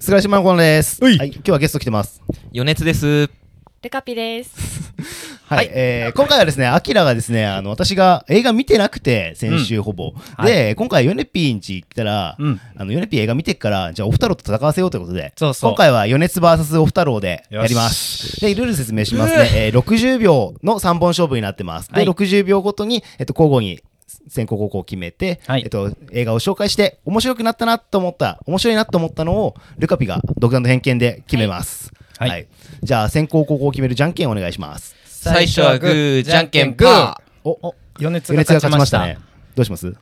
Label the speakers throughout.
Speaker 1: 菅島のコーナーです。
Speaker 2: うい
Speaker 1: はい、今日はゲスト来てます。
Speaker 3: 余熱です。
Speaker 4: ルカピです。
Speaker 1: はい、えー今回はですね、アキラがですね、あの、私が映画見てなくて、先週ほぼ。で、今回、ヨネピーんち来たら、
Speaker 2: うん
Speaker 1: あの、ヨネピー映画見てっから、じゃあ、お二郎と戦わせようということで、
Speaker 2: そうそう
Speaker 1: 今回は、余熱 VS お二郎でやります。で、ルール説明しますね。えー60秒の3本勝負になってます。で、
Speaker 2: はい
Speaker 1: 60秒ごとに、えっと、交互に、先行後攻を決めて、
Speaker 2: はい
Speaker 1: えっと、映画を紹介して、面白くなったなと思った、面白いなと思ったのを、ルカピが独断と偏見で決めます。
Speaker 2: はい
Speaker 1: はい。じゃあ、先行後攻を決めるじゃんけんお願いします。
Speaker 3: 最初はグー、じゃんけんパー。
Speaker 1: お、
Speaker 2: お余熱
Speaker 1: が
Speaker 2: が勝ちまし
Speaker 1: たたね。どうします？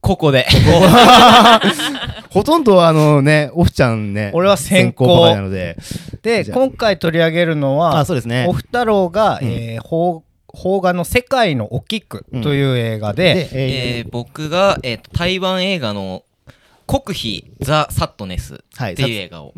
Speaker 3: ここで。
Speaker 1: ほとんどあのね、オフちゃんね、
Speaker 2: 俺は先行
Speaker 1: ばかりなので、
Speaker 2: で今回取り上げるのは
Speaker 1: あ、そうですね
Speaker 2: お。ふたろうが、
Speaker 1: うん
Speaker 2: えー邦邦画の「世界のおきく」という映画で、
Speaker 1: で、
Speaker 3: えー、僕が、えーと台湾映画の国費ザ・サットネスっ
Speaker 1: はい
Speaker 3: ていう映画を。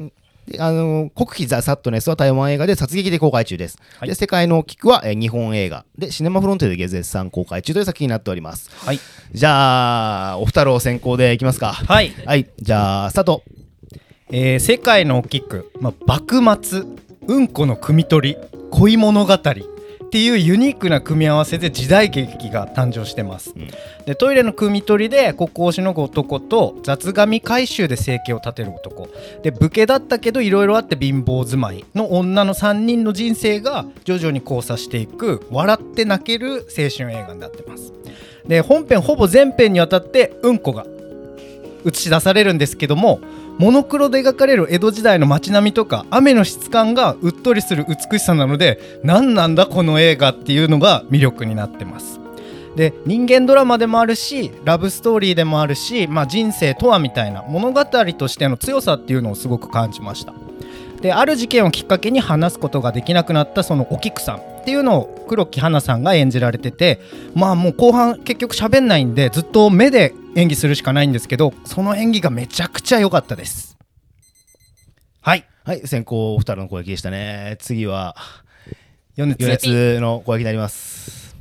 Speaker 1: であの国費ザ・サットネスは台湾映画で殺撃で公開中です。
Speaker 2: はい
Speaker 1: で、世界のキックは、えー日本映画で、シネマフロントで絶賛公開中という作品になっております。
Speaker 2: はい
Speaker 1: じゃあ、お二郎先行でいきますか。
Speaker 2: はい、
Speaker 1: はい、じゃあ、スタート。
Speaker 2: えー世界のおきく」まあ、幕末うんこの汲み取り恋物語っていうユニークな組み合わせで時代劇が誕生してます、
Speaker 1: うん。
Speaker 2: でトイレの汲み取りで国交をしのぐ男と雑紙回収で生計を立てる男。で武家だったけどいろいろあって貧乏住まいの女の3人の人生が徐々に交差していく笑って泣ける青春映画になってます。で本編ほぼ全編にわたってうんこが映し出されるんですけどもモノクロで描かれる江戸時代の街並みとか雨の質感がうっとりする美しさなので何なんだこの映画っていうのが魅力になってます。で人間ドラマでもあるしラブストーリーでもあるし、まあ、人生とはみたいな物語としての強さっていうのをすごく感じました。である事件をきっかけに話すことができなくなったそのお菊さんっていうのを黒木華さんが演じられててまあもう後半結局喋んないんでずっと目で演技するしかないんですけどその演技がめちゃくちゃ良かったですはい
Speaker 1: はい、先行お二人の攻撃でしたね。次は、
Speaker 2: 余熱
Speaker 1: の攻撃になります。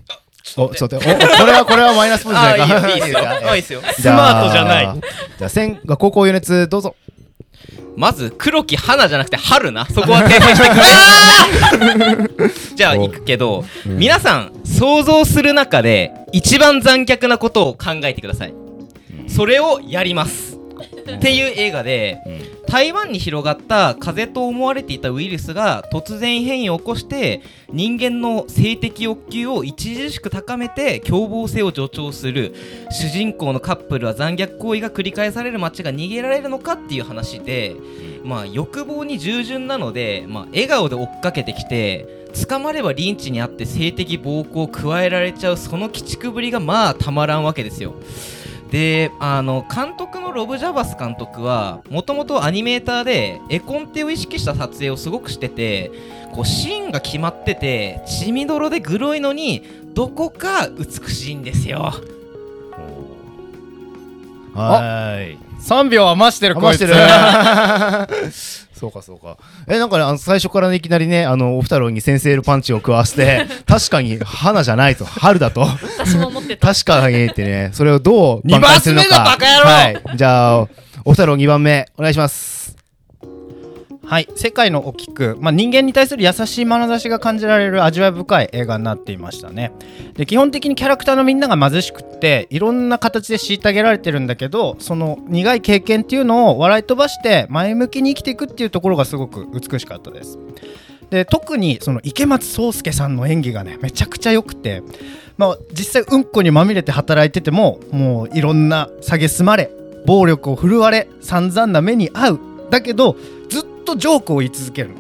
Speaker 1: お、ちょっと待って、お、おこれは、これはマイナスポイントじゃないか？
Speaker 3: いいよいいですよあいいですよ
Speaker 1: じゃあ
Speaker 2: スマートじゃない。
Speaker 1: じゃあ、先、高校余熱、どうぞ。
Speaker 3: まず、黒木花じゃなくて春な。そこは訂正してくれ。じゃあ、行くけど、皆さん、想像する中で、一番残虐なことを考えてください。それをやります。っていう映画で、台湾に広がった風邪と思われていたウイルスが突然変異を起こして人間の性的欲求を著しく高めて凶暴性を助長する主人公のカップルは残虐行為が繰り返される街が逃げられるのかっていう話で、まあ、欲望に従順なので、まあ、笑顔で追っかけてきて捕まればリンチにあって性的暴行を加えられちゃうその鬼畜ぶりがまあたまらんわけですよ。であの監督のロブ・ジャバス監督はもともとアニメーターで絵コンテを意識した撮影をすごくしててこうシーンが決まってて血みどろでグロいのにどこか美しいんですよ
Speaker 1: はーい。
Speaker 2: 3秒余してるこいつ
Speaker 1: 余してる。そうかそうか。え、なんかね、あの最初からねいきなりね、あの、お二郎に先制のパンチを食わせて、確かに花じゃないと、春だと。
Speaker 4: 私も思ってた。
Speaker 1: 確かにってね、それをどう
Speaker 2: 二
Speaker 1: 挽回するのか。
Speaker 2: 番目だバカ野郎
Speaker 1: はい。じゃあ、お二郎2番目、お願いします。
Speaker 2: はい、世界のおきく、まあ、人間に対する優しい眼差しが感じられる味わい深い映画になっていましたね。で基本的にキャラクターのみんなが貧しくっていろんな形で虐げられてるんだけどその苦い経験っていうのを笑い飛ばして前向きに生きていくっていうところがすごく美しかったです。で特にその池松壮亮さんの演技がねめちゃくちゃ良くて、まあ、実際うんこにまみれて働いててももういろんな蔑まれ暴力を振るわれ散々な目に遭う。だけどとジョークを言い続けるの。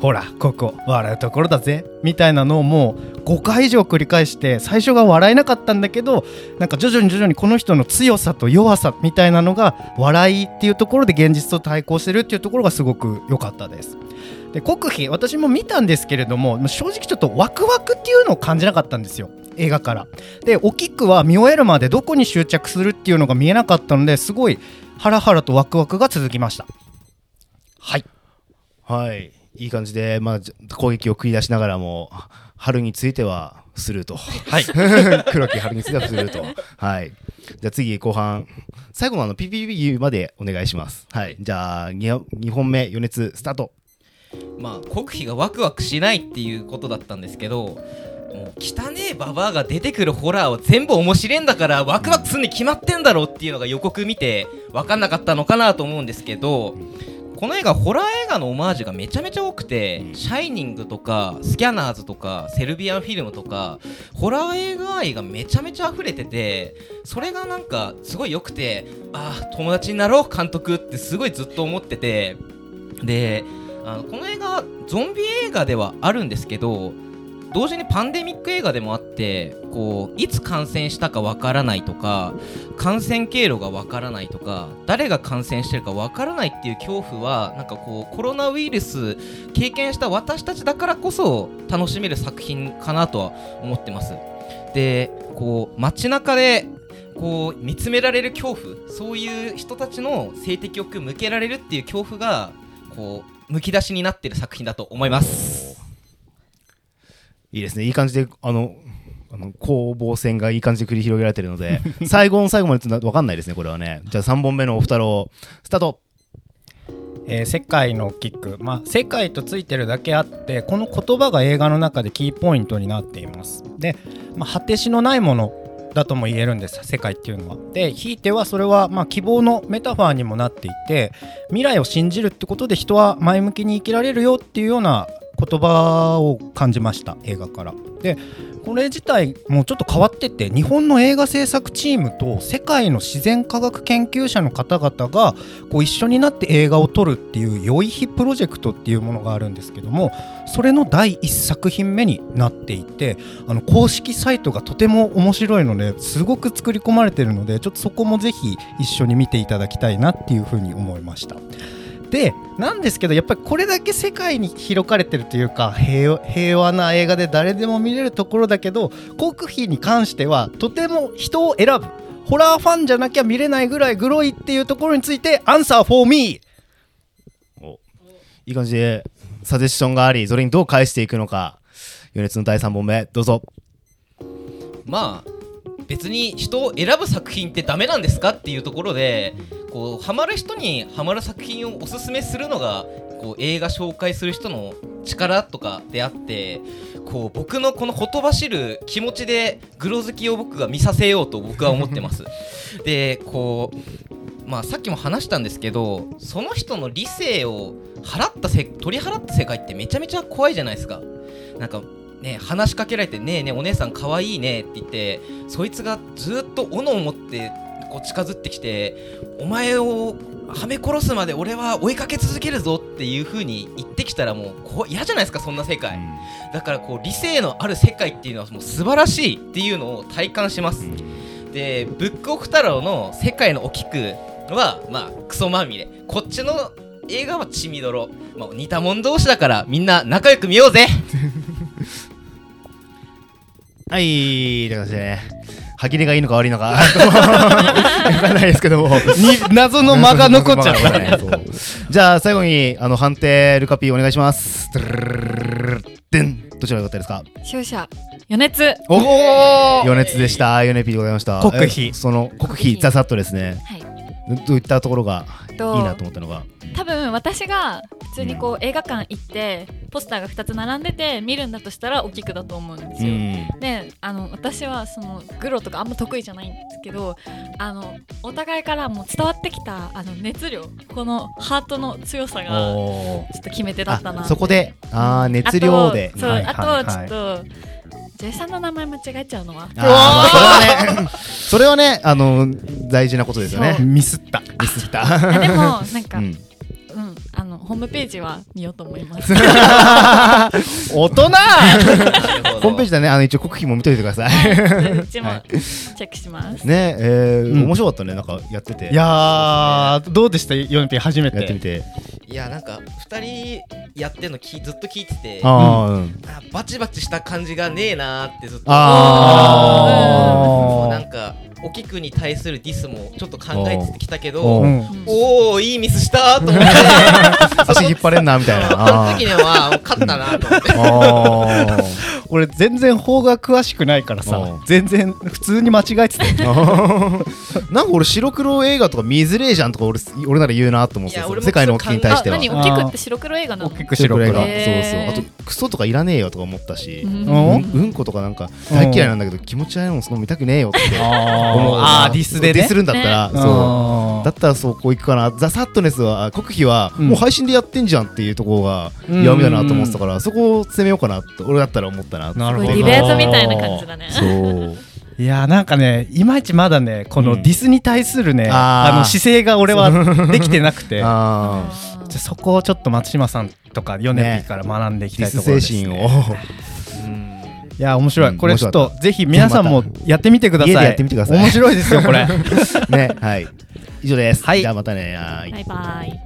Speaker 2: ほらここ笑うところだぜ。みたいなのをもう5回以上繰り返して最初が笑えなかったんだけどなんか徐々に徐々にこの人の強さと弱さみたいなのが笑いっていうところで現実と対抗してるっていうところがすごく良かったです。で国費私も見たんですけれども正直ちょっとワクワクっていうのを感じなかったんですよ。映画から。でおキックは見終えるまでどこに執着するっていうのが見えなかったのですごいハラハラとワクワクが続きました。はい
Speaker 1: はい。いい感じで、まあ、攻撃を繰り出しながらも、春についてはスルーと。
Speaker 2: はい
Speaker 1: 黒木春についてはスルーと。はい。じゃあ次、後半。最後のあの、PPP までお願いします。はい。じゃあ、2, 本目、余熱、スタート。
Speaker 3: まあ国費がワクワクしないっていうことだったんですけどもう汚ねえババアが出てくるホラーは全部面白いんだからワクワクするに決まってんだろうっていうのが予告見て分かんなかったのかなと思うんですけどこの映画ホラー映画のオマージュがめちゃめちゃ多くて「シャイニング」とか「スキャナーズ」とか「セルビアンフィルム」とかホラー映画愛がめちゃめちゃ溢れててそれがなんかすごい良くてああ友達になろう監督ってすごいずっと思ってて。であのこの映画ゾンビ映画ではあるんですけど同時にパンデミック映画でもあってこういつ感染したかわからないとか感染経路がわからないとか誰が感染してるかわからないっていう恐怖はなんかこうコロナウイルス経験した私たちだからこそ楽しめる作品かなとは思ってます。でこう街中でこう見つめられる恐怖そういう人たちの性的欲向けられるっていう恐怖がこうむき出しになってる作品だと思います。
Speaker 1: いいですね。いい感じで、あの、あの攻防戦がいい感じで繰り広げられてるので、最後の最後まで分かんないですね、これはね。じゃあ3本目のお二郎、スタート
Speaker 2: えー世界のキック、まあ、世界とついてるだけあってこの言葉が映画の中でキーポイントになっていますで、まあ、果てしのないものだとも言えるんです世界っていうのはでひいてはそれはまあ希望のメタファーにもなっていて未来を信じるってことで人は前向きに生きられるよっていうような言葉を感じました映画からでこれ自体もうちょっと変わってて日本の映画制作チームと世界の自然科学研究者の方々がこう一緒になって映画を撮るっていう「良い日プロジェクト」っていうものがあるんですけどもそれの第1作品目になっていてあの公式サイトがとても面白いのですごく作り込まれてるのでちょっとそこもぜひ一緒に見ていただきたいなっていうふうに思いました。でなんですけどやっぱりこれだけ世界に広かれてるというか平和平和な映画で誰でも見れるところだけど国費に関してはとても人を選ぶホラーファンじゃなきゃ見れないぐらいグロいっていうところについてアンサー for me
Speaker 1: いい感じで、サジェッションがあり、それにどう返していくのか。余熱の第3本目、どうぞ。
Speaker 3: まあ別に人を選ぶ作品ってダメなんですかっていうところでこうハマる人にハマる作品をおすすめするのがこう映画紹介する人の力とかであってこう僕のこのほとばしる気持ちでグロ好きを僕が見させようと僕は思ってます。でこうまあさっきも話したんですけどその人の理性を払ったせ取り払った世界ってめちゃめちゃ怖いじゃないですか。なんかね、話しかけられて「ねえねえお姉さんかわいいね」って言ってそいつがずっと斧を持ってこう近づってきて「お前をはめ殺すまで俺は追いかけ続けるぞ」っていう風に言ってきたらもうこう嫌じゃないですかそんな世界。だからこう理性のある世界っていうのはもう素晴らしいっていうのを体感します。でブックオフ太郎の「世界のおきく」はまあクソまみれ。こっちの映画は血みどろ、まあ、似た者同士だからみんな仲良く見ようぜ
Speaker 1: はい、という感じでね、歯切れがいいのか悪いのか、わかんないですけども。
Speaker 2: に謎の間が残っちゃった。ね。
Speaker 1: じゃあ、最後に、あの、判定、ルカピーお願いします。どちらが良かったですか？
Speaker 4: 勝者余熱。
Speaker 1: おお余熱でした。ヨネピーでございました。
Speaker 2: 国費。
Speaker 1: えその、国費、ザザッとですね。
Speaker 4: はい
Speaker 1: どういったところがいい
Speaker 4: と
Speaker 1: なと思ったのが？
Speaker 4: 多分私が普通にこう映画館行ってポスターが2つ並んでて見るんだとしたら大きくだと思うんですよ。
Speaker 1: うん。
Speaker 4: であの私はそのグロとかあんま得意じゃないんですけどあのお互いからもう伝わってきたあの熱量このハートの強さがちょっと決め手だったな
Speaker 1: あそこで、あー熱量で。
Speaker 4: あとそう、
Speaker 2: はいはい
Speaker 4: あとちょっとジェイさんの名前間違えちゃうのは
Speaker 1: あーまあそれはね、それはね、あの、大事なことですよね。
Speaker 4: そ。
Speaker 2: ミスった。
Speaker 1: ミスった。
Speaker 4: あでもなんか、
Speaker 1: う
Speaker 4: うんん、あのホームページは見ようと思います。
Speaker 2: 大人!
Speaker 1: ホームページだね、あの一応国費も見といてください。
Speaker 4: うち もチェックします。
Speaker 1: ねえー
Speaker 2: うん。
Speaker 1: 面白かったね、なんかやってて。
Speaker 2: いやーどうでした？ヨネピー初めて。
Speaker 1: やってみて。
Speaker 3: いやなんか2人やってんのきずっと聞いてて。
Speaker 1: あ
Speaker 3: バチバチした感じがねえなーってずっと
Speaker 1: あ
Speaker 3: もう
Speaker 2: ー
Speaker 3: なんかおきくに対するディスもちょっと考えてきたけ
Speaker 1: お
Speaker 3: どおおいいミスしたと思って
Speaker 1: 足引っ張れん。なみたいな
Speaker 3: その
Speaker 1: あ
Speaker 3: 時にはもう勝ったなと思って
Speaker 2: 俺全然法が詳しくないからさ
Speaker 1: うん。
Speaker 2: 全然普通に間違えてた
Speaker 1: なんか俺白黒映画とか見づれえじゃんとか俺俺なら言うなと思って世界の大きに対しては。
Speaker 4: 大きくって白黒映画なの？
Speaker 2: 大きく白黒。
Speaker 1: 映画そうそう。あとクソとかいらねえよとか思ったし、
Speaker 4: う
Speaker 1: うん。
Speaker 2: ん
Speaker 1: うんことかなんか大嫌いなんだけど気持ち悪いもんその見たくねえよって
Speaker 2: あ
Speaker 1: 思う。
Speaker 2: あーディスでね。
Speaker 1: ディスるんだったら、
Speaker 2: ね。
Speaker 1: そうだったらそうこういくかな。ザ・サットネスはあ国費は
Speaker 2: うん。
Speaker 1: もう配信でやってんじゃんっていうところが
Speaker 2: うん。
Speaker 1: 弱みだなと思ってたからそこを攻めようかなと俺だったら思ったな
Speaker 2: なるほど。
Speaker 4: ディベートみたいな感じだね。
Speaker 1: そう。
Speaker 2: いやなんかねいまいちまだねこのディスに対するね、
Speaker 1: あー。
Speaker 2: あの姿勢が俺はできてなくて。
Speaker 1: あ
Speaker 4: あ
Speaker 2: じゃあそこをちょっと松島さんとかヨネピーから学んでいきたいところです、
Speaker 1: 精神
Speaker 2: ね、
Speaker 1: を
Speaker 2: いや面白い、
Speaker 1: うん。
Speaker 2: これちょっとぜひ皆さんもやってみてください。
Speaker 1: 家でやってみてください。
Speaker 2: 面白いですよこれ。
Speaker 1: ねはい以上です。
Speaker 2: はい。
Speaker 1: じゃあまたね。はい。
Speaker 4: バイバイ